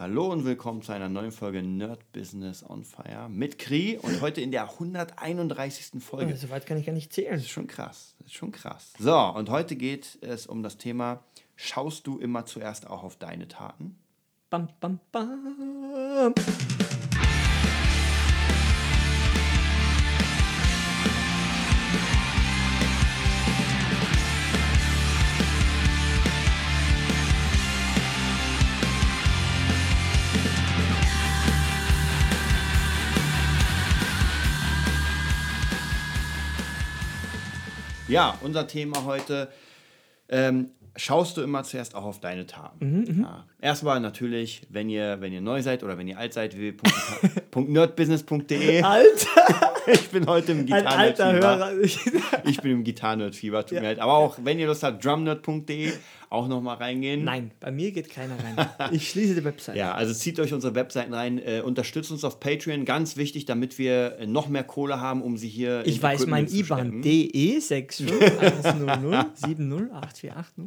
Hallo und willkommen zu einer neuen Folge Nerd Business on Fire mit Kri und heute in der 131. Folge. Oh, so weit kann ich gar nicht zählen. Das ist schon krass. Das ist schon krass. So, und heute geht es um das Thema: Schaust du immer zuerst auch auf deine Taten? Bam, bam, bam. Ja, unser Thema heute. Ähm, schaust du immer zuerst auch auf deine Taten? ja. Erstmal natürlich, wenn ihr, wenn ihr neu seid oder wenn ihr alt seid, www.nerdbusiness.de. Alter! Ich bin heute im Gitarren-Fieber. Ich bin im Gitarren-Fieber, tut Ja. mir leid. Aber auch, wenn ihr Lust habt, drumnerd.de auch nochmal reingehen. Nein, bei mir geht keiner rein. Ich schließe die Website. Ja, also zieht euch unsere Webseiten rein, äh, unterstützt uns auf Patreon, ganz wichtig, damit wir äh, noch mehr Kohle haben, um sie hier Ich weiß mein IBAN. DE 65100 708448.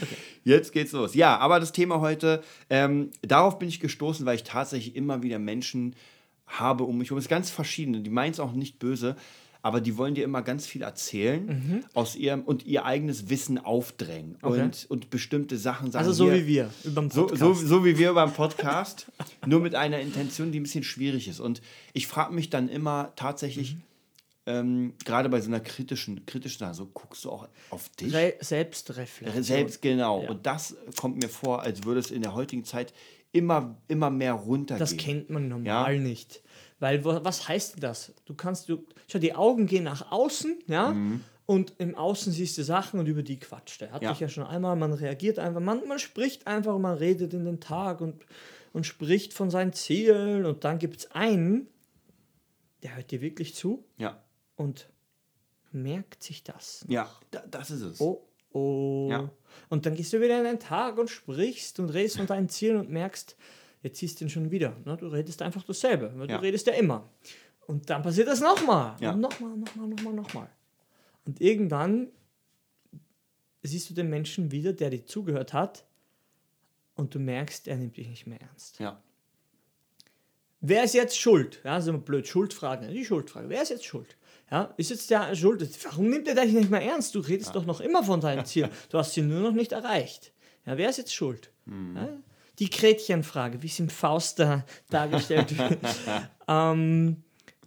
Okay. Jetzt geht's los. Ja, aber das Thema heute, ähm, darauf bin ich gestoßen, weil ich tatsächlich immer wieder Menschen habe um mich herum. Es ist ganz verschiedene, die meinen es auch nicht böse, aber die wollen dir immer ganz viel erzählen aus ihrem und ihr eigenes Wissen aufdrängen Mhm. Okay. und, und bestimmte Sachen sagen. Also so hier- wie wir überm So, Podcast. so, so wie wir beim Podcast, nur mit einer Intention, die ein bisschen schwierig ist. Und ich frage mich dann immer tatsächlich, Mhm. ähm, gerade bei so einer kritischen, kritischen Sache, so guckst du auch auf dich. Re Selbstreflexion. Selbst genau. Ja. Und das kommt mir vor, als würde es in der heutigen Zeit immer, immer mehr runtergehen. Das kennt man normal Ja. nicht. Weil wa- was heißt das? Du kannst, du, schau, die Augen gehen nach außen, ja, Mhm. und im Außen siehst du Sachen und über die quatscht er. Hatte Ja. ich ja schon einmal, man reagiert einfach, man, man spricht einfach, man redet in den Tag und, und spricht von seinen Zielen und dann gibt es einen, der hört dir wirklich zu Ja, und merkt sich das. ja, da, das ist es. Oh, oh. Ja. Und dann gehst du wieder in den Tag und sprichst und redest von deinen Zielen und merkst, jetzt siehst du ihn schon wieder. Ne? Du redest einfach dasselbe, weil Ja. du redest ja immer. Und dann passiert das nochmal. Ja. Und nochmal, nochmal, nochmal, nochmal. Und irgendwann siehst du den Menschen wieder, der dir zugehört hat, und du merkst, er nimmt dich nicht mehr ernst. Ja, Wer ist jetzt schuld? Ja, immer blöd. Schuldfrage. Die Schuldfrage. Wer ist jetzt schuld? Ja, ist jetzt der schuld? Warum nimmt er dich nicht mehr ernst? Du redest doch noch immer von deinen Zielen. Du hast sie nur noch nicht erreicht. Ja, wer ist jetzt schuld? Ja, die Gretchenfrage, wie es im Faust da dargestellt wird. ähm,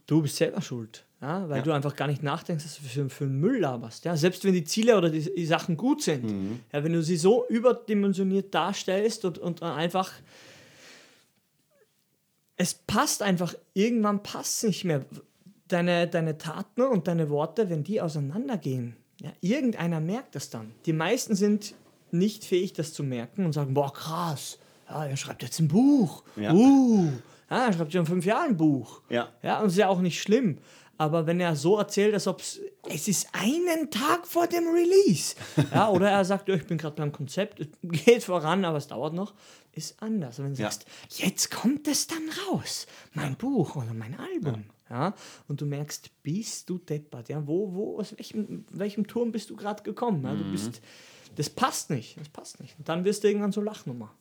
du bist selber schuld. Ja, weil Ja. du einfach gar nicht nachdenkst, was du für, für einen Müll laberst. Ja, selbst wenn die Ziele oder die, die Sachen gut sind, ja, wenn du sie so überdimensioniert darstellst und, und einfach es passt einfach, irgendwann passt nicht mehr. Deine, deine Taten und deine Worte, wenn die auseinandergehen, ja, irgendeiner merkt das dann. Die meisten sind nicht fähig, das zu merken und sagen, boah, krass, ja, er schreibt jetzt ein Buch. Ja. Uh, ja, er schreibt schon fünf Jahre ein Buch. Ja. Ja, und ist ja auch nicht schlimm. Aber wenn er so erzählt, als ob es ist einen Tag vor dem Release. Ja, oder er sagt, ich bin gerade beim Konzept, es geht voran, aber es dauert noch, ist anders. Und wenn du Ja. sagst, jetzt kommt es dann raus, mein Buch oder mein Album. Ja. und du merkst, bist du deppert, ja, wo, wo, aus welchem, welchem Turm bist du gerade gekommen? Ja, du bist, das passt nicht, das passt nicht. Und dann wirst du irgendwann so Lachnummer.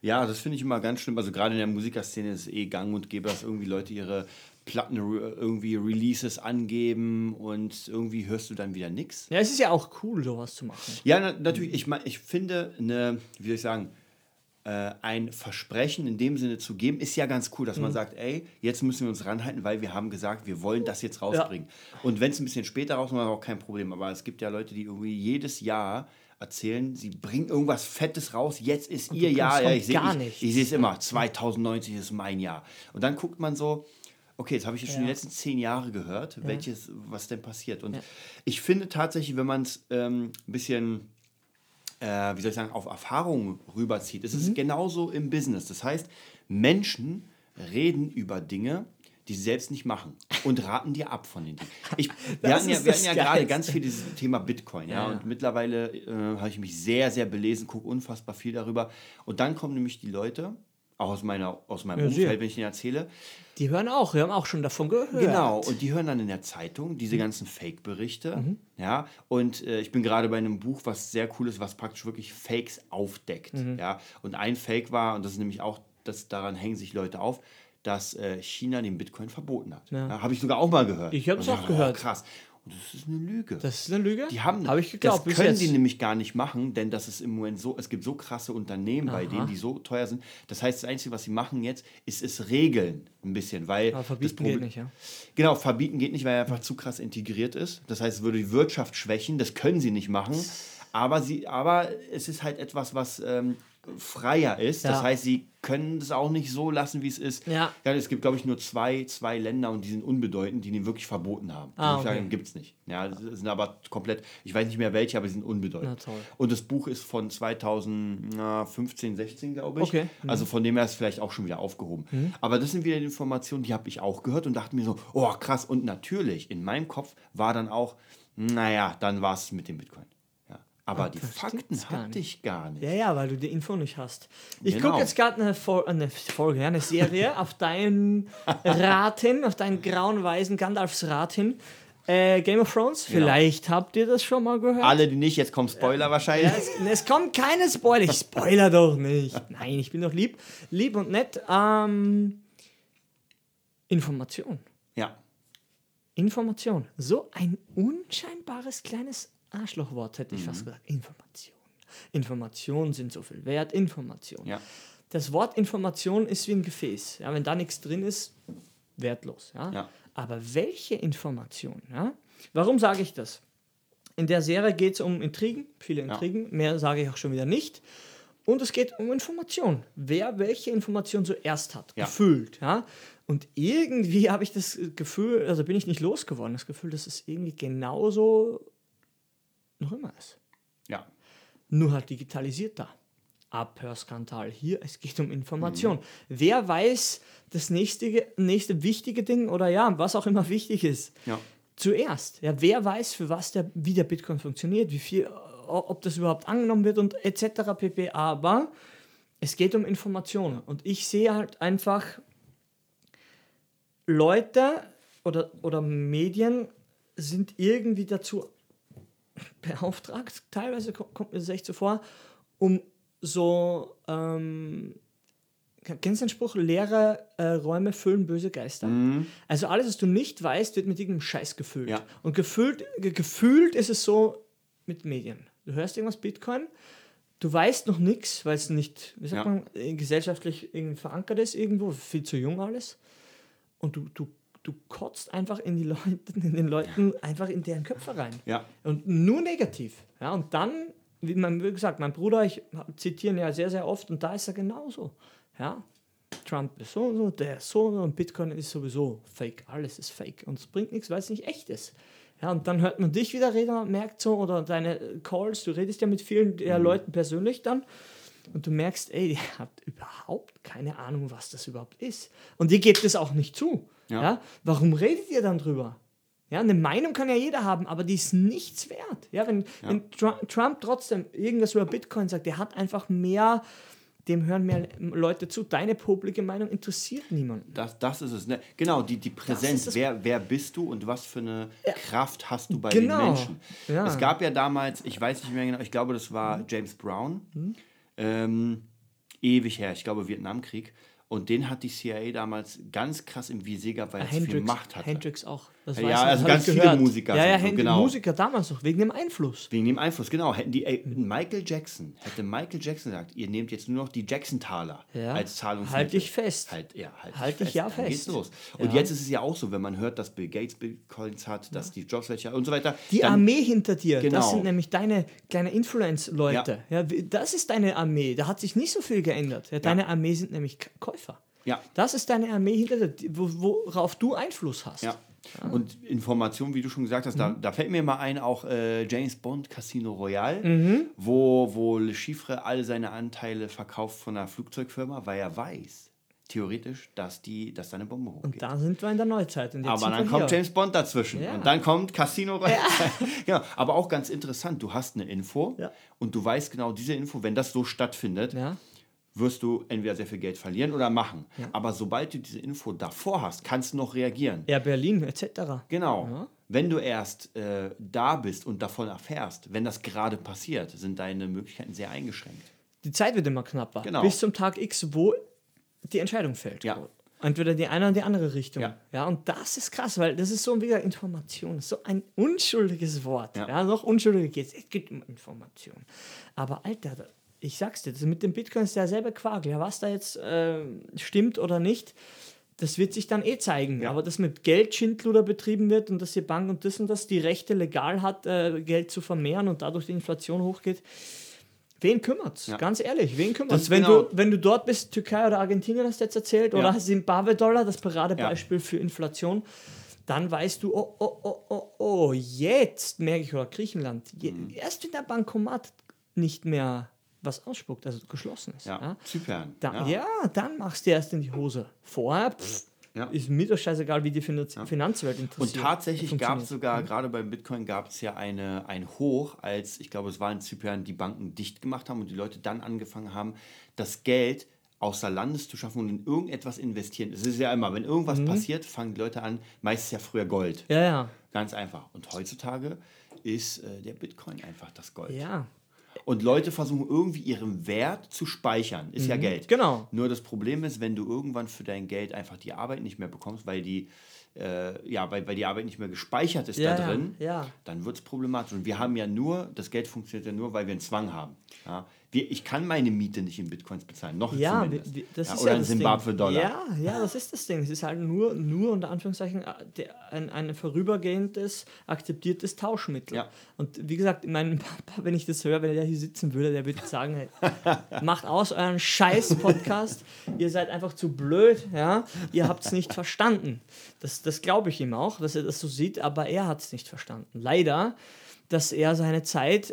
Ja, das finde ich immer ganz schlimm. Also gerade in der Musikerszene ist es eh gang und gäbe, dass irgendwie Leute ihre Platten re- irgendwie Releases angeben und irgendwie hörst du dann wieder nichts. Ja, es ist ja auch cool, sowas zu machen. Ja, na, natürlich. Ich, mein, ich finde, eine, wie soll ich sagen, äh, ein Versprechen in dem Sinne zu geben, ist ja ganz cool, dass Mhm. man sagt, ey, jetzt müssen wir uns ranhalten, weil wir haben gesagt, wir wollen das jetzt rausbringen. Und wenn es ein bisschen später rauskommt, ist auch kein Problem. Aber es gibt ja Leute, die irgendwie jedes Jahr erzählen, sie bringen irgendwas Fettes raus, jetzt ist ihr Jahr. Ja, ich sehe gar ich, ich sehe es immer, 2090 ist mein Jahr. Und dann guckt man so, okay, jetzt habe ich jetzt schon die Ja. letzten zehn Jahre gehört, welches, was denn passiert. Und Ja. ich finde tatsächlich, wenn man es ähm, ein bisschen äh, wie soll ich sagen, auf Erfahrungen rüberzieht. Es Mhm. ist genauso im Business. Das heißt, Menschen reden über Dinge, die sie selbst nicht machen und raten dir ab von den Dingen. Ich, wir hatten ja, wir hatten ja gerade ganz viel dieses Thema Bitcoin. Ja, ja. Und mittlerweile äh, habe ich mich sehr, sehr belesen, gucke unfassbar viel darüber. Und dann kommen nämlich die Leute, auch aus, meiner, aus meinem Ja, Umfeld, wenn ich ihnen erzähle, Die hören auch, wir haben auch schon davon gehört. Genau, und die hören dann in der Zeitung Mhm. diese ganzen Fake-Berichte. Ja, und äh, ich bin gerade bei einem Buch, was sehr cool ist, was praktisch wirklich Fakes aufdeckt. Mhm. Ja, und ein Fake war, und das ist nämlich auch das, daran hängen sich Leute auf, dass äh, China den Bitcoin verboten hat. Ja. Habe ich sogar auch mal gehört. Ich hab's Und auch dachte, gehört. krass. Und das ist eine Lüge. Das ist eine Lüge? Die haben, Habe ich geglaubt. das können die nämlich gar nicht machen, denn das ist im Moment so, es gibt so krasse Unternehmen bei denen, die so teuer sind. Das heißt, das Einzige, was sie machen jetzt, ist es regeln ein bisschen, weil Aber verbieten Problem- geht nicht, ja. Genau, verbieten geht nicht, weil er einfach zu krass integriert ist. Das heißt, es würde die Wirtschaft schwächen, das können sie nicht machen. Aber, sie, aber es ist halt etwas, was ähm, freier ist. Das Ja. heißt, sie können es auch nicht so lassen, wie es ist. Ja. es gibt, glaube ich, nur zwei, zwei Länder und die sind unbedeutend, die den wirklich verboten haben. Ah, Die okay. gibt es nicht. Ja, das sind aber komplett, ich weiß nicht mehr welche, aber die sind unbedeutend. Na. Und das Buch ist von 2015, 16, glaube ich. Okay. Mhm. Also von dem her ist es vielleicht auch schon wieder aufgehoben. Aber das sind wieder die Informationen, die habe ich auch gehört und dachte mir so, oh krass. Und natürlich, in meinem Kopf war dann auch, naja, dann war es mit dem Bitcoin. Aber die Fakten hatte ich gar nicht. Ja, ja, weil du die Info nicht hast. Ich Genau. gucke jetzt gerade eine, Fol eine Folge, eine Serie auf deinen Rat hin, auf deinen grauen, weißen Gandalfs Rat hin. Äh, Game of Thrones, vielleicht habt ihr das schon mal gehört. Alle, die nicht, jetzt kommt Spoiler wahrscheinlich. Ja, es, es kommt keine Spoiler. Ich spoiler doch nicht. Nein, ich bin doch lieb. Lieb und nett. Ähm, Information. Ja. Information. So ein unscheinbares kleines Arschlochwort hätte ich fast Mhm. gesagt. Information. Informationen sind so viel wert. Information. Ja. Das Wort Information ist wie ein Gefäß. Ja, wenn da nichts drin ist, wertlos. Ja? Ja. Aber welche Information? Ja? Warum sage ich das? In der Serie geht es um Intrigen, viele Intrigen, mehr sage ich auch schon wieder nicht. Und es geht um Information. Wer welche Information zuerst hat, Ja. gefühlt. Ja? Und irgendwie habe ich das Gefühl, also bin ich nicht losgeworden, das Gefühl, dass es irgendwie genauso noch immer ist. Ja. Nur halt digitalisiert da. Abhörskandal hier, es geht um Information. Wer weiß das nächste, nächste wichtige Ding oder ja, was auch immer wichtig ist, Ja. zuerst. Ja, wer weiß, für was der, wie der Bitcoin funktioniert, wie viel, ob das überhaupt angenommen wird und etc. pp. Aber es geht um Informationen. Und ich sehe halt einfach Leute oder, oder Medien sind irgendwie dazu beauftragt, teilweise ko- kommt mir das echt so vor, um so, ähm, kennst du den Spruch, leere äh, Räume füllen böse Geister? Also alles, was du nicht weißt, wird mit irgendeinem Scheiß gefüllt. Ja. Und gefühlt, ge gefühlt ist es so mit Medien. Du hörst irgendwas Bitcoin, du weißt noch nichts, weil es nicht, wie sagt Ja. man, äh, gesellschaftlich irgendwie verankert ist irgendwo, viel zu jung alles. Und du, du, du kotzt einfach in die Leute, in den Leuten einfach in deren Köpfe rein. Ja. Und nur negativ. Ja, und dann, wie, man, wie gesagt, mein Bruder, ich zitiere ihn ja sehr, sehr oft und da ist er genauso. Ja, Trump ist so und so, der ist so und so und Bitcoin ist sowieso fake. Alles ist fake und es bringt nichts, weil es nicht echt ist. Ja, und dann hört man dich wieder reden und merkt so, oder deine Calls, du redest ja mit vielen der Leuten persönlich dann und du merkst, ey, ihr habt überhaupt keine Ahnung, was das überhaupt ist. Und ihr gebt es auch nicht zu. Ja. Ja. Warum redet ihr dann drüber? Ja, eine Meinung kann ja jeder haben, aber die ist nichts wert. Ja, wenn, wenn Tru- Trump trotzdem irgendwas über Bitcoin sagt, der hat einfach mehr, dem hören mehr Leute zu. Deine publike Meinung interessiert niemanden. Das, das ist es. Ne? Genau, die, die Präsenz. Wer, wer bist du und was für eine Kraft hast du bei Genau. den Menschen? Ja. Es gab ja damals, ich weiß nicht mehr genau, ich glaube, das war James Brown. Mhm. Ähm, ewig her, ich glaube Vietnamkrieg. Und den hat die CIA damals ganz krass im Visier gehabt, weil er viel Macht hatte. Hendrix auch. Das Ja, also ganz viele gehört. Musiker Ja, ja, so, genau. Musiker damals noch, wegen dem Einfluss. Wegen dem Einfluss, genau. Hätten die, ey, Michael Jackson, hätte Michael Jackson gesagt, ihr nehmt jetzt nur noch die Jackson-Taler Ja. als Zahlungsmittel. Halt dich fest. Halt, ja, halt, Halt dich dich ja Dann geht's fest. los. Und jetzt ist es ja auch so, wenn man hört, dass Bill Gates Bitcoins hat, dass Steve Jobs welche und so weiter. Die dann, Armee hinter dir, Genau. das sind nämlich deine kleine Influence-Leute. Ja. das ist deine Armee. Da hat sich nicht so viel geändert. Deine Armee sind nämlich Käufer. Ja. Das ist deine Armee hinter dir, die- wo, worauf du Einfluss hast. Ja. Und Informationen, wie du schon gesagt hast, Mhm. da, da fällt mir mal ein, auch äh, James Bond Casino Royale, Mhm. wo, wo Le Chiffre all seine Anteile verkauft von einer Flugzeugfirma, weil er weiß, theoretisch, dass, die, dass da eine Bombe hochgeht. Und da sind wir in der Neuzeit. Aber dann kommt. James Bond dazwischen. Ja. Und dann kommt Casino Royale. Ja. aber auch ganz interessant, du hast eine Info Ja. und du weißt genau, diese Info, wenn das so stattfindet, Ja. Wirst du entweder sehr viel Geld verlieren oder machen. Aber sobald du diese Info davor hast, kannst du noch reagieren. Air Berlin etc. Genau. Ja. Wenn du erst äh, da bist und davon erfährst, wenn das gerade passiert, sind deine Möglichkeiten sehr eingeschränkt. Die Zeit wird immer knapper. Genau. Bis zum Tag X, wo die Entscheidung fällt. Ja. Entweder die eine oder die andere Richtung. Ja. Ja. und das ist krass, weil das ist so wieder Information, so ein unschuldiges Wort. Ja. Ja, noch unschuldiger geht es. Es geht um Information. Aber Alter, da- ich sag's dir, das mit dem Bitcoin ist derselbe Quark. Ja, was da jetzt äh, stimmt oder nicht, das wird sich dann eh zeigen. Ja. Aber dass mit Geld Schindluder betrieben wird und dass die Bank und das und das die Rechte legal hat, äh, Geld zu vermehren und dadurch die Inflation hochgeht, wen kümmert's? Ja. Ganz ehrlich, wen kümmert's? Wenn, genau- du, wenn du dort bist, Türkei oder Argentinien, hast du jetzt erzählt, Ja. oder Zimbabwe-Dollar, das Paradebeispiel für Inflation, dann weißt du, oh, oh, oh, oh, oh, jetzt merke ich, oder Griechenland, je, Mhm. erst wenn der Bankomat nicht mehr was ausspuckt, also geschlossen ist. Ja. Ja. Zypern. Da, ja. dann machst du erst in die Hose. Vorher pff, Ja. ist mir doch scheißegal, wie die Finanz Finanzwelt Und interessiert. tatsächlich gab es sogar, gerade beim Bitcoin gab es ja eine, ein Hoch, als, ich glaube, es war in Zypern, die Banken dicht gemacht haben und die Leute dann angefangen haben, das Geld außer Landes zu schaffen und in irgendetwas investieren. Es ist ja immer, wenn irgendwas Mhm. passiert, fangen die Leute an, meistens ja früher Gold. Ja, ja. Ganz einfach. Und heutzutage ist äh, der Bitcoin einfach das Gold. Ja. Und Leute versuchen irgendwie ihren Wert zu speichern. Ist ja Geld. genau. Nur das Problem ist, wenn du irgendwann für dein Geld einfach die Arbeit nicht mehr bekommst, weil die, äh, ja, weil, weil die Arbeit nicht mehr gespeichert ist Ja, da drin, ja. dann wird es problematisch. Und wir haben ja nur, das Geld funktioniert ja nur, weil wir einen Zwang haben. Ja? Wir, ich kann meine Miete nicht in Bitcoins bezahlen. Noch Ja, zumindest. wir- das ja, ist oder ja in. Zimbabwe-Dollar. Ja, ja, das ist das Ding. Es ist halt nur, nur unter Anführungszeichen äh, ein, ein vorübergehendes, akzeptiertes Tauschmittel. Ja. Und wie gesagt, mein Papa, wenn ich das höre, wenn er hier sitzen würde, der würde sagen, hey, macht aus euren Scheiß-Podcast. Ihr seid einfach zu blöd, ja. Ihr habt es nicht verstanden. Das, das glaube ich ihm auch, dass er das so sieht, aber er hat es nicht verstanden. Leider, dass er seine Zeit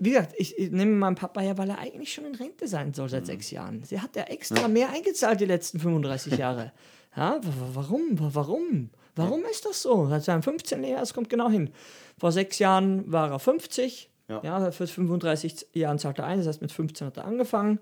wie gesagt, ich, ich nehme meinen Papa her, weil er eigentlich schon in Rente sein soll seit sechs Jahren. Der hat ja extra mehr eingezahlt die letzten 35 Jahre. Ja, wa- wa- warum? Wa- Warum? Warum ist das so? Seit seinem 15 Jahr, das kommt genau hin. Vor sechs Jahren war er 50. Ja. Ja, für 35 Jahren zahlt er ein, das heißt mit 15 hat er angefangen.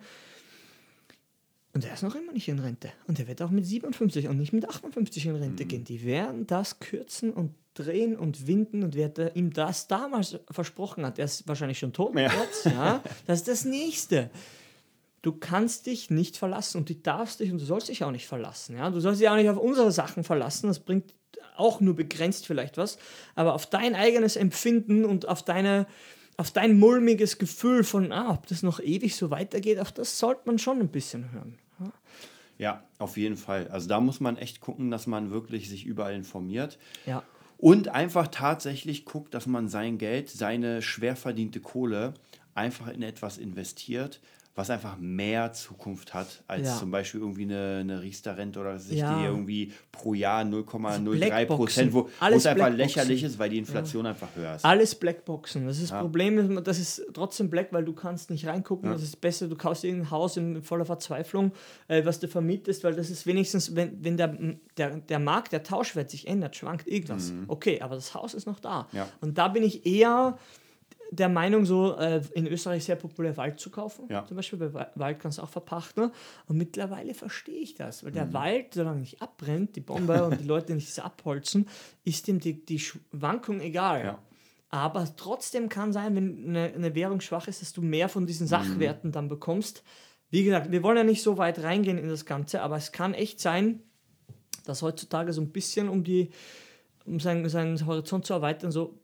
Und er ist noch immer nicht in Rente. Und er wird auch mit 57 und nicht mit 58 in Rente gehen. Die werden das kürzen und drehen und winden und wer da- ihm das damals versprochen hat, der ist wahrscheinlich schon tot. Ja. Jetzt, ja? Das ist das Nächste. Du kannst dich nicht verlassen und du darfst dich und du sollst dich auch nicht verlassen. Ja? Du sollst dich auch nicht auf unsere Sachen verlassen. Das bringt auch nur begrenzt vielleicht was. Aber auf dein eigenes Empfinden und auf deine auf dein mulmiges Gefühl von, ah, ob das noch ewig so weitergeht, auf das sollte man schon ein bisschen hören. Ja. Ja, auf jeden Fall. Also da muss man echt gucken, dass man wirklich sich überall informiert. Ja. Und einfach tatsächlich guckt, dass man sein Geld, seine schwer verdiente Kohle einfach in etwas investiert, was einfach mehr Zukunft hat, als Ja. zum Beispiel irgendwie eine, eine Riester-Rente oder sich Ja. die irgendwie pro Jahr 0,03 Blackboxen. Prozent, wo es einfach lächerlich ist, weil die Inflation einfach höher ist. Alles Blackboxen. Das ist das Problem, ist, das ist trotzdem Black, weil du kannst nicht reingucken. Das ist besser, du kaufst irgendein Haus in voller Verzweiflung, äh, was du vermietest, weil das ist wenigstens, wenn, wenn der, der, der Markt, der Tauschwert sich ändert, schwankt irgendwas. Okay, aber das Haus ist noch da. Ja. Und da bin ich eher der Meinung, so äh, in Österreich sehr populär Wald zu kaufen. Ja. Zum Beispiel bei Wa- Wald kannst du auch verpachten. Und mittlerweile verstehe ich das, weil der Wald, solange nicht abbrennt, die Bombe und die Leute nicht abholzen, ist ihm die, die Schwankung egal. Ja. Aber trotzdem kann sein, wenn eine, eine Währung schwach ist, dass du mehr von diesen Sachwerten dann bekommst. Wie gesagt, wir wollen ja nicht so weit reingehen in das Ganze, aber es kann echt sein, dass heutzutage so ein bisschen um die um seinen, seinen Horizont zu erweitern, so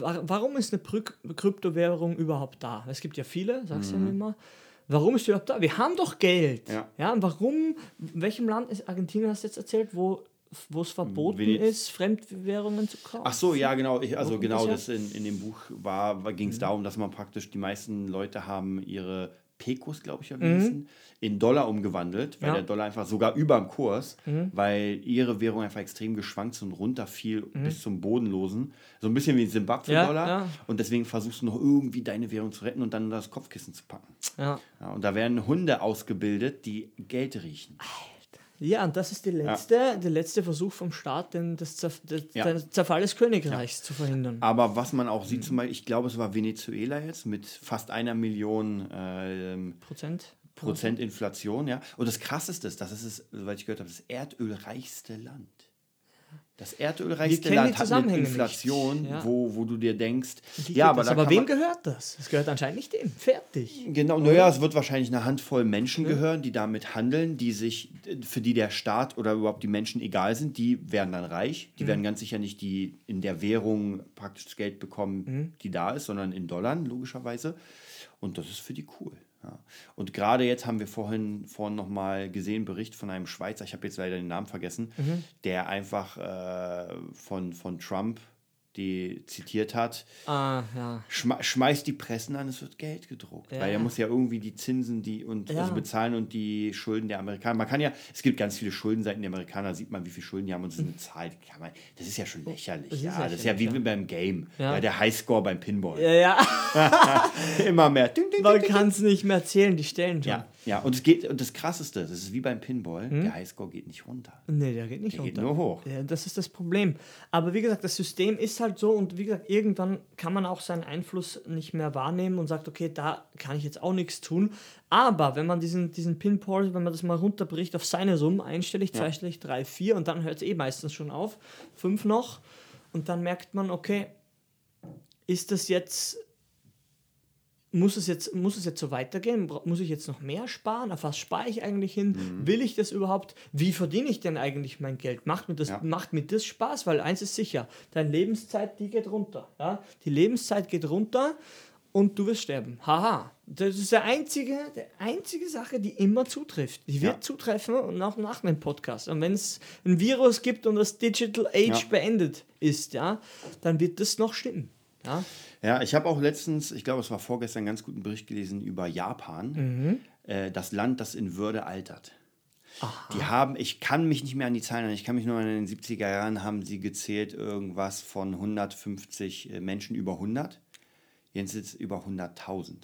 warum ist eine Prü- Kryptowährung überhaupt da? Es gibt ja viele, sagst du ja immer. Warum ist die überhaupt da? Wir haben doch Geld. Ja. ja und warum, in welchem Land ist Argentinien, hast du jetzt erzählt, wo wo es verboten Venez- ist, Fremdwährungen zu kaufen? Ach so, ja, genau. Ich, also Worum genau, das in, in dem Buch war, war ging es Mhm. darum, dass man praktisch die meisten Leute haben ihre Pecos, glaube ich, ja, Mhm. in Dollar umgewandelt, weil Ja. Mhm. der Dollar einfach sogar über dem Kurs, weil ihre Währung einfach extrem geschwankt und runterfiel bis zum Bodenlosen. So ein bisschen wie Zimbabwe-Dollar. Ja, ja. Und deswegen versuchst du noch irgendwie deine Währung zu retten und dann das Kopfkissen zu packen. Ja. Ja, und da werden Hunde ausgebildet, die Geld riechen. Ja, und das ist die letzte, der letzte Versuch vom Staat, den, das Zerf der, Ja. Zerfall des Königreichs zu verhindern. Aber was man auch sieht, zum Beispiel, ich glaube, es war Venezuela jetzt mit fast einer Million ähm, Prozent? Prozent Inflation, ja. Und das Krasseste ist, das ist es, soweit ich gehört habe, das erdölreichste Land. Das erdölreichste Land hat eine. Inflation, Ja. wo, wo du dir denkst, Wie ja, aber das? aber wem gehört das? Es gehört anscheinend nicht dem. Fertig. Genau, naja, es wird wahrscheinlich eine Handvoll Menschen gehören, die damit handeln, die sich, für die der Staat oder überhaupt die Menschen egal sind, die werden dann reich. Die werden ganz sicher nicht die in der Währung praktisch das Geld bekommen, die da ist, sondern in Dollar, logischerweise. Und das ist für die cool. Ja. Und gerade jetzt haben wir vorhin, vorhin nochmal gesehen, Bericht von einem Schweizer, ich habe jetzt leider den Namen vergessen, der einfach äh, von, von Trump die zitiert hat, Ah, ja. Schme schmeißt die Pressen an, es wird Geld gedruckt. Ja. Weil er muss ja irgendwie die Zinsen die und Ja. also bezahlen und die Schulden der Amerikaner. Man kann ja, es gibt ganz viele Schuldenseiten der Amerikaner, sieht man, wie viele Schulden die haben und es ist eine Zahl, man, das ist ja schon lächerlich. Das ist ja, das ist ja wie beim Game. Ja. Der Highscore beim Pinball. Ja, ja. Immer mehr. Man kann es nicht mehr zählen, die Stellen schon. Ja, ja, und es geht, und das krasseste, das ist wie beim Pinball, Hm? der Highscore geht nicht runter. Nee, der geht nicht Der geht runter. nur hoch. Das ist das Problem. Aber wie gesagt, das System ist halt so und wie gesagt, irgendwann kann man auch seinen Einfluss nicht mehr wahrnehmen und sagt, okay, da kann ich jetzt auch nichts tun. Aber wenn man diesen, diesen Pinball, wenn man das mal runterbricht auf seine Summen, einstellig, zweistellig, drei, vier und dann hört es eh meistens schon auf, fünf noch und dann merkt man, okay, ist das jetzt muss es jetzt, muss es jetzt so weitergehen? Muss ich jetzt noch mehr sparen? Auf was spare ich eigentlich hin? Mhm. Will ich das überhaupt? Wie verdiene ich denn eigentlich mein Geld? Macht mir das, Ja. macht mir das Spaß? Weil eins ist sicher, deine Lebenszeit, die geht runter. Ja? Die Lebenszeit geht runter und du wirst sterben. Haha. Das ist der einzige, der einzige Sache, die immer zutrifft. Die wird Ja. zutreffen und auch nach dem Podcast. Und wenn es ein Virus gibt und das Digital Age Ja. beendet ist, ja, dann wird das noch stimmen. Ja? Ja, ich habe auch letztens, ich glaube, es war vorgestern, einen ganz guten Bericht gelesen über Japan. Äh, das Land, das in Würde altert. Die haben, ich kann mich nicht mehr an die Zahlen erinnern, ich kann mich nur an in den 70er Jahren haben sie gezählt, irgendwas von 150 äh, Menschen über 100. Jetzt sind es über 100.000,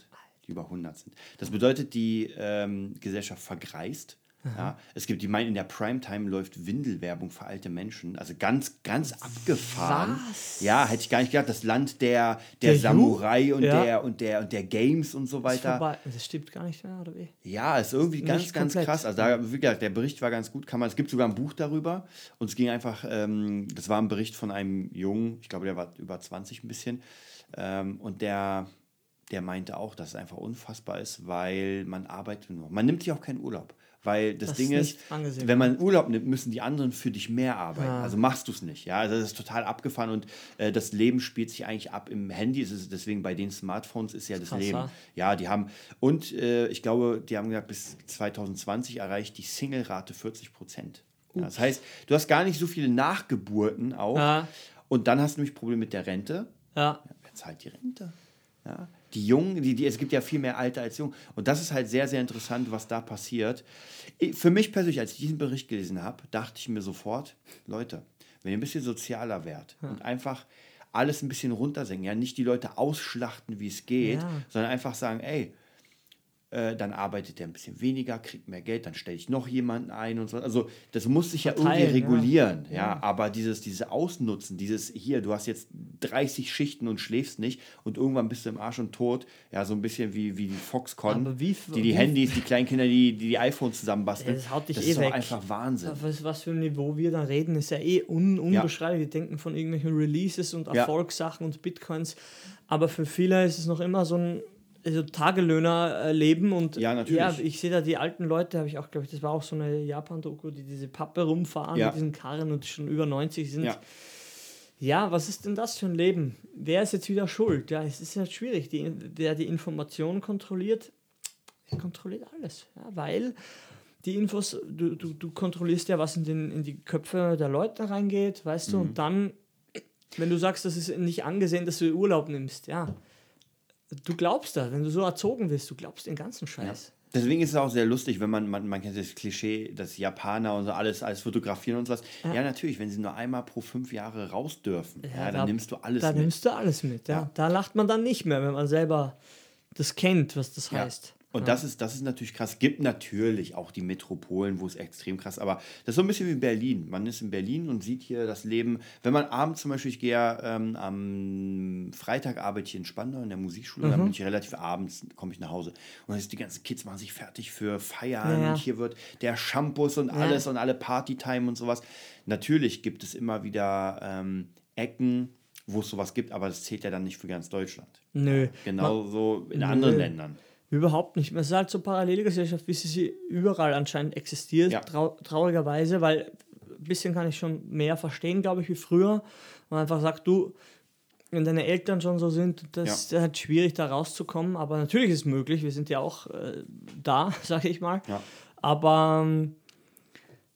die über 100 sind. Das bedeutet, die ähm, Gesellschaft vergreist. Ja, es gibt, die meinen, in der Primetime läuft Windelwerbung für alte Menschen. Also ganz, ganz abgefahren. Was? Ja, hätte ich gar nicht gedacht. Das Land der, der, Der Samurai und, Ja. der, und, der, und der Games und so Ist weiter. vorbei. Das stimmt gar nicht mehr, oder wie? Ja, ist irgendwie ganz, Nicht ganz komplett. krass. Also da, wie gesagt, der Bericht war ganz gut. Kann man, es gibt sogar ein Buch darüber. Und es ging einfach, ähm, das war ein Bericht von einem Jungen, ich glaube, der war über 20 ein bisschen. Ähm, und der, der meinte auch, dass es einfach unfassbar ist, weil man arbeitet nur. Man nimmt sich auch keinen Urlaub. Weil das, Das Ding ist angesehen. wenn man Urlaub nimmt, müssen die anderen für dich mehr arbeiten. Ja. Also machst du es nicht. Ja, also das ist total abgefahren und äh, das Leben spielt sich eigentlich ab im Handy. Es ist deswegen bei den Smartphones ist ja das Krass, Leben. ja. Ja, die haben, und äh, ich glaube, die haben gesagt, bis 2020 erreicht die Single-Rate 40 Prozent. Ja, das heißt, du hast gar nicht so viele Nachgeburten auch. Ja. Und dann hast du nämlich Probleme mit der Rente. Ja. Ja, wer zahlt die Rente? Ja, die Jungen, die, die, es gibt ja viel mehr Alte als Jung. Und das ist halt sehr, sehr interessant, was da passiert. Für mich persönlich, als ich diesen Bericht gelesen habe, dachte ich mir sofort, Leute, wenn ihr ein bisschen sozialer wärt und einfach alles ein bisschen runtersenken, ja, nicht die Leute ausschlachten, wie es geht, Ja. sondern einfach sagen, ey, äh, dann arbeitet er ein bisschen weniger, kriegt mehr Geld, dann stelle ich noch jemanden ein und so. Also das muss sich ja Verteilen, irgendwie ja. regulieren, ja. Aber dieses, dieses Ausnutzen, dieses hier, du hast jetzt 30 Schichten und schläfst nicht und irgendwann bist du im Arsch und tot, ja, so ein bisschen wie, wie die Foxconn, wie- die die Handys, die kleinen Kinder, die die, die iPhones zusammenbasteln. Das haut dich das eh ist doch weg. einfach Wahnsinn. Was, was für ein Niveau wir da reden, ist ja eh un, unbeschreiblich. Wir denken von irgendwelchen Releases und Ja. Erfolgssachen und Bitcoins. Aber für viele ist es noch immer so ein also Tagelöhner-Leben. Und Ja, natürlich. Ja, ich sehe da die alten Leute, habe ich auch, glaube ich, das war auch so eine Japan-Doku, die diese Pappe rumfahren Ja. mit diesen Karren und schon über 90 sind. Ja. Ja, was ist denn das für ein Leben? Wer ist jetzt wieder schuld? Ja, es ist ja schwierig. Die, wer die Informationen kontrolliert, der kontrolliert alles. Ja, weil die Infos, du, du, du kontrollierst ja, was in, den, in die Köpfe der Leute reingeht, weißt du, Mhm. und dann, wenn du sagst, das ist nicht angesehen, dass du Urlaub nimmst, ja, du glaubst das, wenn du so erzogen wirst, du glaubst den ganzen Scheiß. Deswegen ist es auch sehr lustig, wenn man, man, man kennt das Klischee, dass Japaner und so alles, alles fotografieren und sowas. Ja. natürlich, wenn sie nur einmal pro fünf Jahre raus dürfen, ja, dann da- nimmst du alles Da mit. nimmst du alles mit, ja. Ja. Da lacht man dann nicht mehr, wenn man selber das kennt, was das Ja. heißt. Und das, ist, das ist natürlich krass. Gibt natürlich auch die Metropolen, wo es extrem krass aber das ist so ein bisschen wie Berlin. Man ist in Berlin und sieht hier das Leben. Wenn man abends zum Beispiel, ich gehe ja ähm, am Freitag arbeite ich in Spandau in der Musikschule, dann bin ich relativ abends, komme ich nach Hause. Und dann ist die ganzen Kids machen sich fertig für Feiern. Ja. Und hier wird der Shampoos und alles und alle Partytime und sowas. Natürlich gibt es immer wieder ähm, Ecken, wo es sowas gibt, aber das zählt ja dann nicht für ganz Deutschland. Nö. Genauso in anderen Nö. Ländern. Überhaupt nicht. Es ist halt so Parallelgesellschaft, wie sie sie überall anscheinend existiert, Ja. trau traurigerweise, weil ein bisschen kann ich schon mehr verstehen, glaube ich, wie früher. Man einfach sagt, du, wenn deine Eltern schon so sind, das ist halt schwierig, da rauszukommen. Aber natürlich ist es möglich, wir sind ja auch äh, da, sage ich mal. Ja. Aber ähm,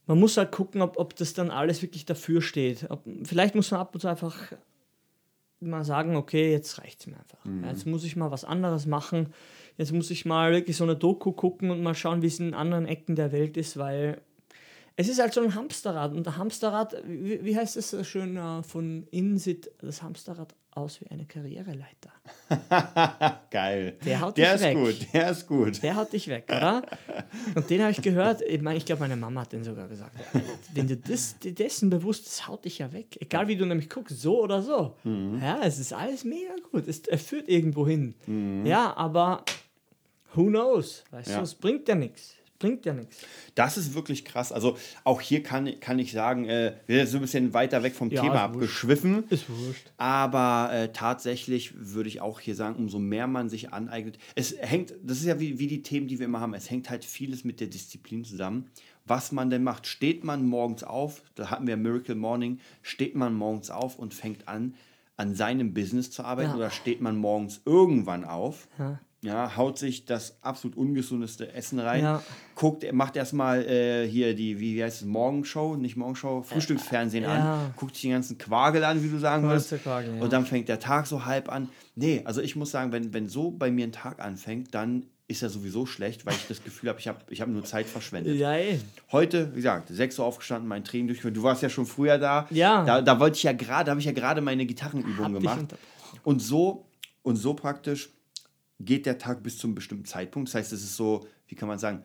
man muss halt gucken, ob, ob das dann alles wirklich dafür steht. Ob, vielleicht muss man ab und zu einfach mal sagen, okay, jetzt reicht es mir einfach. Ja, jetzt muss ich mal was anderes machen. Jetzt muss ich mal wirklich so eine Doku gucken und mal schauen, wie es in anderen Ecken der Welt ist, weil es ist halt so ein Hamsterrad. Und der Hamsterrad, wie, wie heißt es so schön äh, von innen sieht das Hamsterrad aus wie eine Karriereleiter. Geil. Der haut der dich ist weg. gut, der ist gut. Der haut dich weg, oder? Und den habe ich gehört. Ich meine, ich glaube, meine Mama hat den sogar gesagt. Wenn du das, dir dessen bewusst bist, haut dich ja weg. Egal wie du nämlich guckst, so oder so. Ja, es ist alles mega gut. Es er führt irgendwo hin. Ja, aber who knows? Weißt Ja. du, es bringt ja nichts. Bringt ja nichts. Das ist wirklich krass. Also auch hier kann, kann ich sagen, äh, wir sind so ein bisschen weiter weg vom Ja, Thema abgeschwiffen. Ist wurscht. Aber äh, tatsächlich würde ich auch hier sagen, umso mehr man sich aneignet, es hängt, das ist ja wie, wie die Themen, die wir immer haben, es hängt halt vieles mit der Disziplin zusammen. Was man denn macht, steht man morgens auf, da hatten wir Miracle Morning, steht man morgens auf und fängt an, an seinem Business zu arbeiten Ja. oder steht man morgens irgendwann auf, Ja. Ja, haut sich das absolut ungesundeste Essen rein, Ja. guckt, macht erstmal äh, hier die, wie, wie heißt es, Morgenshow, nicht Morgenshow, Frühstücksfernsehen Ja. an, guckt sich den ganzen Quagel an, wie du sagen würdest. Quagel, ja. Und dann fängt der Tag so halb an. Nee, also ich muss sagen, wenn, wenn so bei mir ein Tag anfängt, dann ist er sowieso schlecht, weil ich das Gefühl habe, ich habe ich hab nur Zeit verschwendet. Ja, eh. Heute, wie gesagt, 6 Uhr aufgestanden, mein Training durchgeführt. Du warst ja schon früher da. Ja. Da, da wollte ich ja gerade, da habe ich ja gerade meine Gitarrenübung Hab gemacht. Und so, und so praktisch geht der Tag bis zu einem bestimmten Zeitpunkt. Das heißt, es ist so, wie kann man sagen,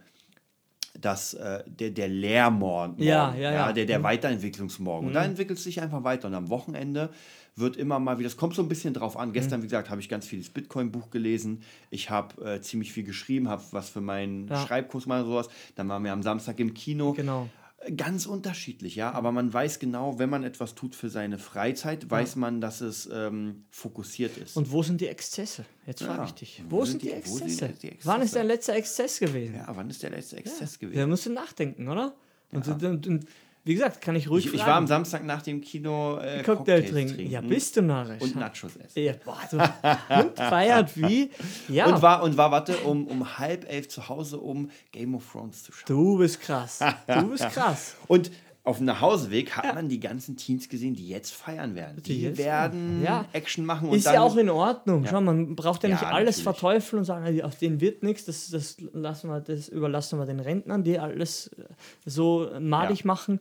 dass äh, der, der Lehrmorgen, Ja, ja, ja. der, der Weiterentwicklungsmorgen. Und da entwickelt es sich einfach weiter. Und am Wochenende wird immer mal wieder, es kommt so ein bisschen drauf an. Gestern, wie gesagt, habe ich ganz viel das Bitcoin-Buch gelesen. Ich habe äh, ziemlich viel geschrieben, habe was für meinen. Schreibkurs mal sowas. Dann waren wir am Samstag im Kino. Genau. Ganz unterschiedlich, ja. Aber man weiß genau, wenn man etwas tut für seine Freizeit, weiß man, dass es ähm, fokussiert ist. Und wo sind die Exzesse? Jetzt frage Ja. ich dich. Wo, sind die, wo sind Exzesse? die Wann ist Exzesse? dein letzter Exzess gewesen? ja, wann ist der letzte Exzess Da gewesen? musst du nachdenken, oder? Und, und, und wie gesagt, kann ich ruhig Ich, ich war am Samstag nach dem Kino äh, Cocktail Cocktails trinken. Ja, bist du narrisch. Und Nachos essen. Ja, boah, du Hund feiert wie. Ja, Und war, und war, warte, um, um halb elf zu Hause, um Game of Thrones zu schauen. du bist krass. Du bist krass. Und auf dem Nachhauseweg hat man die ganzen Teens gesehen, die jetzt feiern werden. Die, Die werden. Ja. Action machen und Ist dann ja auch in Ordnung. Schau, man braucht ja nicht Ja, alles natürlich. verteufeln und sagen, aus denen wird nichts. Das, das, lassen wir, das überlassen wir den Rentnern, die alles äh, so madig Ja. machen.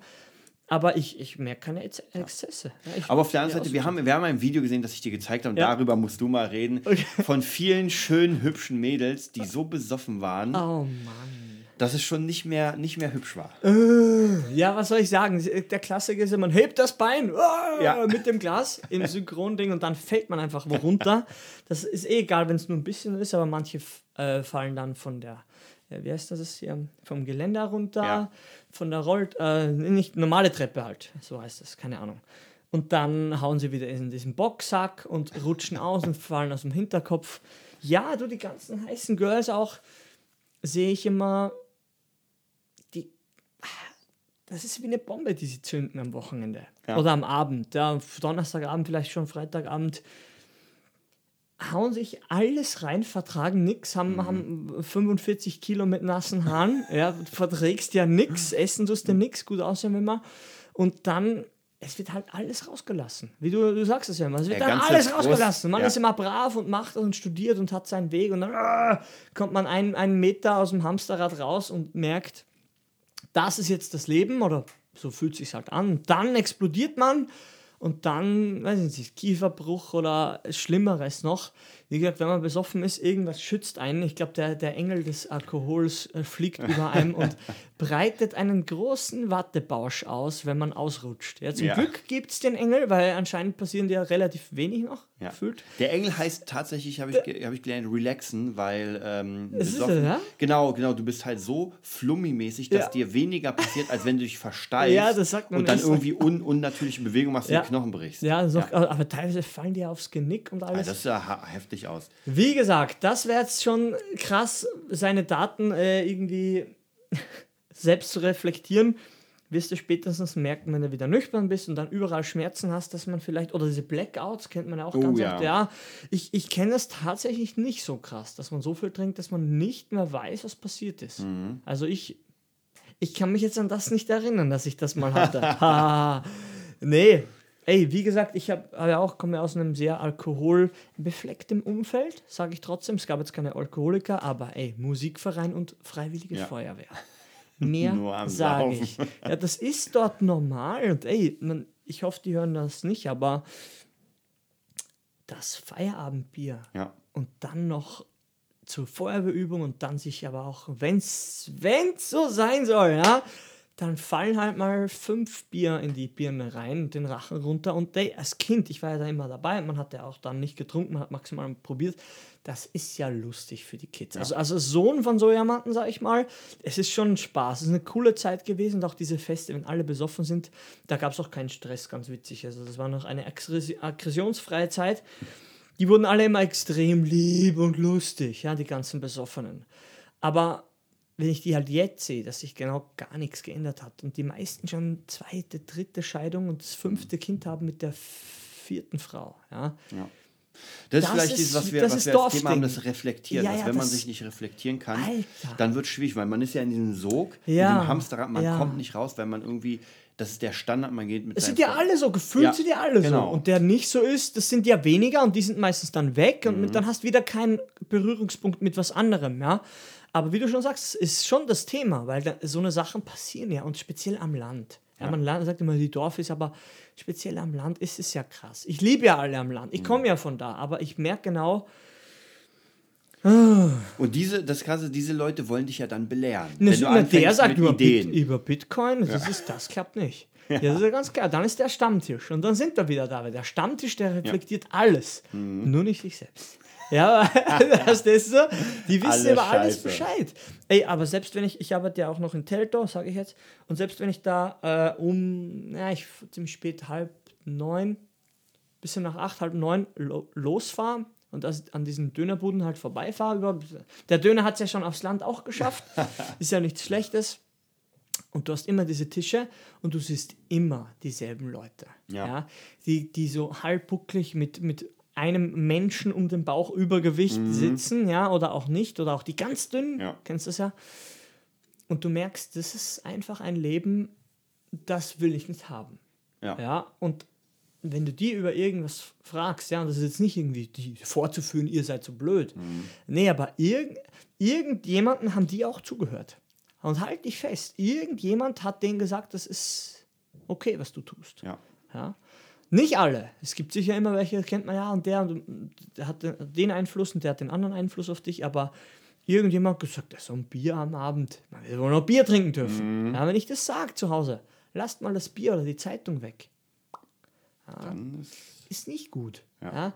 Aber ich, ich merke keine Ex Exzesse. Ja, ich- Aber auf der anderen ja, Seite, wir haben, wir haben ein Video gesehen, das ich dir gezeigt habe, und Ja. darüber musst du mal reden, von vielen schönen, hübschen Mädels, die so besoffen waren, Oh Mann. Dass es schon nicht mehr, nicht mehr hübsch war. Ja, was soll ich sagen? Der Klassiker ist ja, man hebt das Bein ah, Ja. mit dem Glas im Synchronding und dann fällt man einfach wo runter. Das ist eh egal, wenn es nur ein bisschen ist, aber manche äh, fallen dann von der, äh, wie heißt das hier, vom Geländer runter, Ja. von der Rollt, äh, nicht normale Treppe halt, so heißt das, keine Ahnung. Und dann hauen sie wieder in diesen Boxsack und rutschen aus und fallen aus dem Hinterkopf. Ja, du, die ganzen heißen Girls auch, sehe ich immer, das ist wie eine Bombe, die sie zünden am Wochenende. Ja. Oder am Abend. Ja, Donnerstagabend, vielleicht schon Freitagabend. Hauen sich alles rein, vertragen nichts, haben, Mhm. haben 45 Kilo mit nassen Haaren, ja, verträgst ja nichts, essen tust du nichts, gut aussehen immer. Und dann, es wird halt alles rausgelassen. Wie du, du sagst es ja immer, es wird Der dann alles rausgelassen. Man ja. ist immer brav und macht und studiert und hat seinen Weg und dann ah, kommt man einen, einen Meter aus dem Hamsterrad raus und merkt, das ist jetzt das Leben oder so fühlt sich halt an. Dann explodiert man und dann, weiß ich nicht, Kieferbruch oder Schlimmeres noch, Wie gesagt, wenn man besoffen ist, irgendwas schützt einen. Ich glaube, der, der Engel des Alkohols äh, fliegt über einem und breitet einen großen Wattebausch aus, wenn man ausrutscht. Ja, zum Ja. Glück gibt es den Engel, weil anscheinend passieren ja relativ wenig noch, Ja. gefühlt. Der Engel heißt tatsächlich, habe ich, hab ich gelernt, relaxen, weil ähm, Das ist besoffen- er, ja? genau, genau, du bist halt so flummi-mäßig, dass Ja. dir weniger passiert, als wenn du dich versteifst Ja, das sagt man und dann irgendwie un unnatürliche Bewegungen machst und Ja. die Knochen brichst. Ja, so, aber teilweise fallen die ja aufs Genick und alles. das sah ha- heftig aus. Wie gesagt, das wäre jetzt schon krass, seine Daten äh, irgendwie selbst zu reflektieren. Wirst du spätestens merken, wenn du wieder nüchtern bist und dann überall Schmerzen hast, dass man vielleicht, oder diese Blackouts kennt man ja auch Oh, ganz ja. oft. Ja, ich, ich kenne das tatsächlich nicht so krass, dass man so viel trinkt, dass man nicht mehr weiß, was passiert ist. Mhm. Also ich, ich kann mich jetzt an das nicht erinnern, dass ich das mal hatte. ha, nee. Ey, wie gesagt, ich habe hab ja auch, komme ja aus einem sehr alkoholbeflecktem Umfeld, sage ich trotzdem. Es gab jetzt keine Alkoholiker, aber ey, Musikverein und Freiwillige Ja. Feuerwehr. Mehr sage ich. Ja, das ist dort normal. Und ey, man, ich hoffe, die hören das nicht, aber das Feierabendbier Ja. und dann noch zur Feuerwehrübung und dann sich aber auch, wenn es so sein soll, ja, dann fallen halt mal fünf Bier in die Birne rein und den Rachen runter. Und ey, als Kind, ich war ja da immer dabei, man hat ja auch dann nicht getrunken, man hat maximal probiert. Das ist ja lustig für die Kids. Also, also als Sohn von so jemandem, sag ich mal, es ist schon ein Spaß. Es ist eine coole Zeit gewesen und auch diese Feste, wenn alle besoffen sind, da gab es auch keinen Stress, ganz witzig. Also das war noch eine aggressi- aggressionsfreie Zeit. Die wurden alle immer extrem lieb und lustig, ja, die ganzen Besoffenen. Aber wenn ich die halt jetzt sehe, dass sich genau gar nichts geändert hat und die meisten schon zweite, dritte Scheidung und das fünfte Kind haben mit der vierten Frau, ja. Das ist Das vielleicht ist- dieses, was wir, das was ist wir als Thema haben, das Reflektieren. Ja, dass ja, wenn man das- sich nicht reflektieren kann, Alter. dann wird es schwierig, weil man ist ja in diesem Sog, in Ja, diesem Hamsterrad, man ja. kommt nicht raus, weil man irgendwie, das ist der Standard, man geht mit Es sind ja alle so, gefühlt Ja, sind ja alle genau. so. Und der nicht so ist, das sind ja weniger und die sind meistens dann weg und Mhm. mit, dann hast du wieder keinen Berührungspunkt mit was anderem, ja. Aber wie du schon sagst, ist schon das Thema, weil da, so eine Sachen passieren ja und speziell am Land. Ja, man sagt immer, die Dorf ist, aber speziell am Land ist es ja krass. Ich liebe ja alle am Land. Mhm. Ich komme ja von da, aber ich merke genau, Und diese, das krasse, diese Leute wollen dich ja dann belehren. Ne, wenn du na, der anfängst sagt über, Ideen. Bit, über Bitcoin, das, ist, das klappt nicht. Ja. das ist ja ganz klar. Dann ist der Stammtisch und dann sind wir wieder da, weil der Stammtisch, der reflektiert alles, Mhm. nur nicht sich selbst. Ja, das ist so. Die wissen Alle über alles Scheiße. Bescheid. Ey, aber selbst wenn ich, ich arbeite ja auch noch in Teltow, sage ich jetzt, und selbst wenn ich da äh, um, ja, ich ziemlich spät, halb neun, bisschen nach acht, halb neun lo losfahre und das, an diesen Dönerbuden halt vorbeifahre. Der Döner hat es ja schon aufs Land auch geschafft. ist ja nichts Schlechtes. Und du hast immer diese Tische und du siehst immer dieselben Leute. Ja. Die, die so halbbucklig mit, mit einem Menschen um den Bauch Übergewicht sitzen, ja, oder auch nicht, oder auch die ganz dünnen, Ja. kennst du das ja? Und du merkst, das ist einfach ein Leben, das will ich nicht haben. Ja. Ja, und wenn du die über irgendwas fragst, ja, und das ist jetzt nicht irgendwie die vorzuführen, ihr seid so blöd. Nee, aber irgend, irgendjemanden haben die auch zugehört. Und halt dich fest, irgendjemand hat denen gesagt, das ist okay, was du tust. Ja. Ja? Nicht alle. Es gibt sicher immer welche, das kennt man ja, und der, und der hat den- den Einfluss und der hat den anderen Einfluss auf dich, aber irgendjemand hat gesagt, das ist so ein Bier am Abend. Man will wohl noch Bier trinken dürfen. Ja, wenn ich das sage zu Hause, lasst mal das Bier oder die Zeitung weg. Dann ist, Ist nicht gut. Ja. Ja.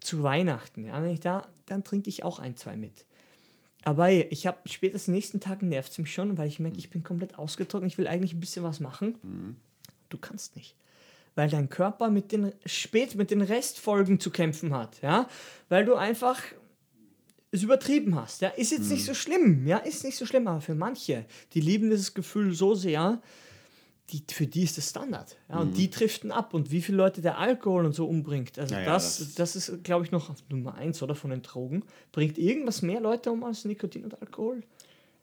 Zu Weihnachten, ja, wenn ich da, dann trinke ich auch ein, zwei mit. Aber ich habe spätestens nächsten Tag nervt es mich schon, weil ich merke, ich bin komplett ausgetrocknet. Ich will eigentlich ein bisschen was machen. Du kannst nicht. Weil dein Körper mit den spät mit den Restfolgen zu kämpfen hat, ja? Weil du einfach es übertrieben hast, ja? Ist jetzt nicht so schlimm, ja? Ist nicht so schlimm, aber für manche, die lieben dieses Gefühl so sehr, die, für die ist das Standard. Ja? Und die driften ab. Und wie viele Leute der Alkohol und so umbringt. Also Ja, ja, das, das- das ist, glaube ich, noch Nummer eins, oder? Von den Drogen. Bringt irgendwas mehr Leute um als Nikotin und Alkohol?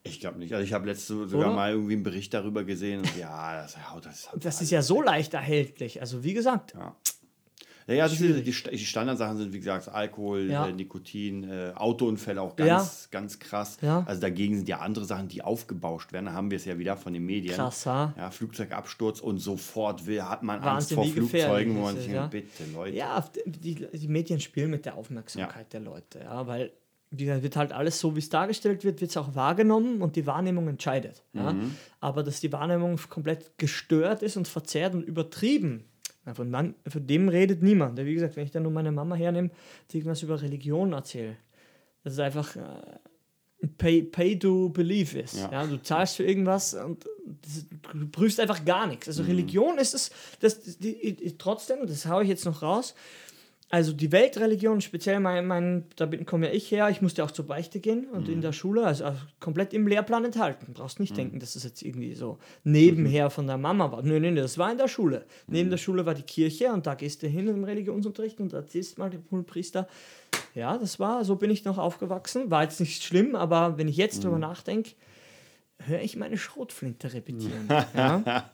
Ich glaube nicht. Also ich habe letzte sogar Oder? mal irgendwie einen Bericht darüber gesehen. Und ja, das, ja, das, Das ist ja so leicht erhältlich. Also wie gesagt, Ja. Ja, ja das sind, die, die Standardsachen sind, wie gesagt, Alkohol, Ja. äh, Nikotin, äh, Autounfälle auch ganz, Ja. ganz krass. Ja. Also dagegen sind ja andere Sachen, die aufgebauscht werden. Da haben wir es ja wieder von den Medien. Krass, ha? Ja, Flugzeugabsturz und sofort will, hat man Angst vor Flugzeugen, wo man sich ja. bitte, Leute. Ja, die, die Medien spielen mit der Aufmerksamkeit der Leute, ja, weil wird halt alles so, wie es dargestellt wird, wird es auch wahrgenommen und die Wahrnehmung entscheidet. Ja? Mhm. Aber dass die Wahrnehmung komplett gestört ist und verzerrt und übertrieben, na, von, man, von dem redet niemand. Wie gesagt, wenn ich dann nur meine Mama hernehme, die irgendwas über Religion erzähle, das ist einfach äh, pay, pay to believe ist. Ja. Ja. du zahlst für irgendwas und du prüfst einfach gar nichts. Also Religion ist es, das, die, die, trotzdem, das haue ich jetzt noch raus, also die Weltreligion, speziell mein, mein da bin, komme ja ich her, ich musste auch zur Beichte gehen und in der Schule, also auch komplett im Lehrplan enthalten. Brauchst nicht denken, dass das jetzt irgendwie so nebenher von der Mama war. Nö, nö, nö, das war in der Schule. Neben der Schule war die Kirche und da gehst du hin im Religionsunterricht und erzählst mal dem Priester. Ja, das war, so bin ich noch aufgewachsen. War jetzt nicht schlimm, aber wenn ich jetzt drüber nachdenke, höre ich meine Schrotflinte repetieren. ja.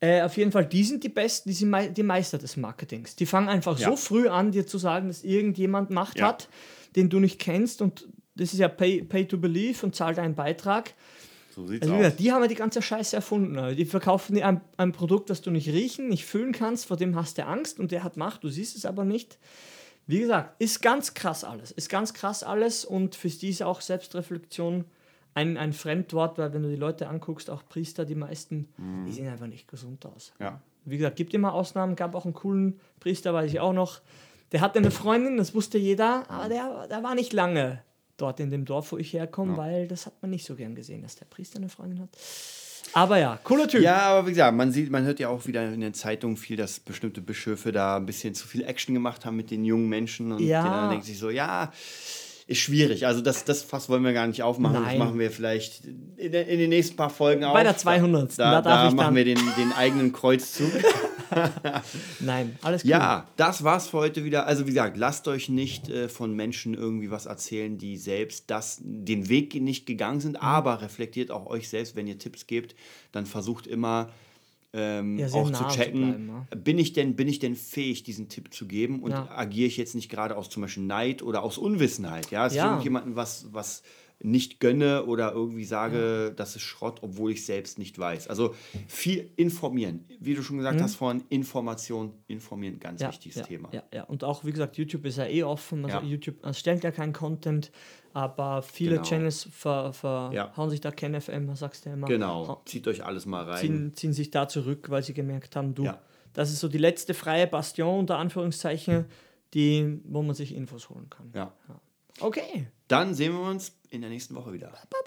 Äh, auf jeden Fall, die sind die Besten, die sind mei die Meister des Marketings. Die fangen einfach Ja. so früh an, dir zu sagen, dass irgendjemand Macht Ja. hat, den du nicht kennst und das ist ja Pay, pay to Believe und zahl deinen Beitrag. So sieht's Also, aus. die haben ja die ganze Scheiße erfunden. Also Die verkaufen dir ein, ein Produkt, das du nicht riechen, nicht fühlen kannst, vor dem hast du Angst und der hat Macht, du siehst es aber nicht. Wie gesagt, ist ganz krass alles. Ist ganz krass alles und für die ist auch Selbstreflexion ein, ein Fremdwort, weil wenn du die Leute anguckst, auch Priester, die meisten, die sehen einfach nicht gesund aus. Ja. Wie gesagt, gibt immer Ausnahmen, gab auch einen coolen Priester, weiß ich auch noch. Der hatte eine Freundin, das wusste jeder, aber der, der war nicht lange dort in dem Dorf, wo ich herkomme, weil das hat man nicht so gern gesehen, dass der Priester eine Freundin hat. Aber ja, cooler Typ. Ja, aber wie gesagt, man sieht, man hört ja auch wieder in den Zeitungen viel, dass bestimmte Bischöfe da ein bisschen zu viel Action gemacht haben mit den jungen Menschen und Ja. die dann denkt sich so, ja, ist schwierig. Also das, das Fass wollen wir gar nicht aufmachen. Das Nein. machen wir vielleicht in, den- in den nächsten paar Folgen auf. Bei der 200. Da, Da da, darf ich machen wir den, den eigenen Kreuzzug. Nein, alles cool. Ja, das war's für heute wieder. Also wie gesagt, lasst euch nicht äh, von Menschen irgendwie was erzählen, die selbst das, den Weg nicht gegangen sind, aber reflektiert auch euch selbst, wenn ihr Tipps gebt, dann versucht immer ähm, Ja, auch zu zu checken, bleiben, bin ich denn bin ich denn fähig, diesen Tipp zu geben und Ja. agiere ich jetzt nicht gerade aus zum Beispiel Neid oder aus Unwissenheit, ja, dass Ja. ich irgendjemandem was was nicht gönne oder irgendwie sage, das ist Schrott, obwohl ich selbst nicht weiß. Also viel informieren. Wie du schon gesagt hast vorhin, Information, informieren, ganz Mhm. Ja, wichtiges ja, Thema. Ja, ja, und auch wie gesagt, YouTube ist ja eh offen. Also Ja. YouTube erstellt ja keinen Content, aber viele Genau. Channels ver, ver Ja. hauen sich da KenFM, sagst du ja immer. Genau. Zieht euch alles mal rein. Ziehen, ziehen sich da zurück, weil sie gemerkt haben, du, Ja. das ist so die letzte freie Bastion unter Anführungszeichen, die, wo man sich Infos holen kann. Ja. Okay. Dann sehen wir uns in der nächsten Woche wieder. Bye.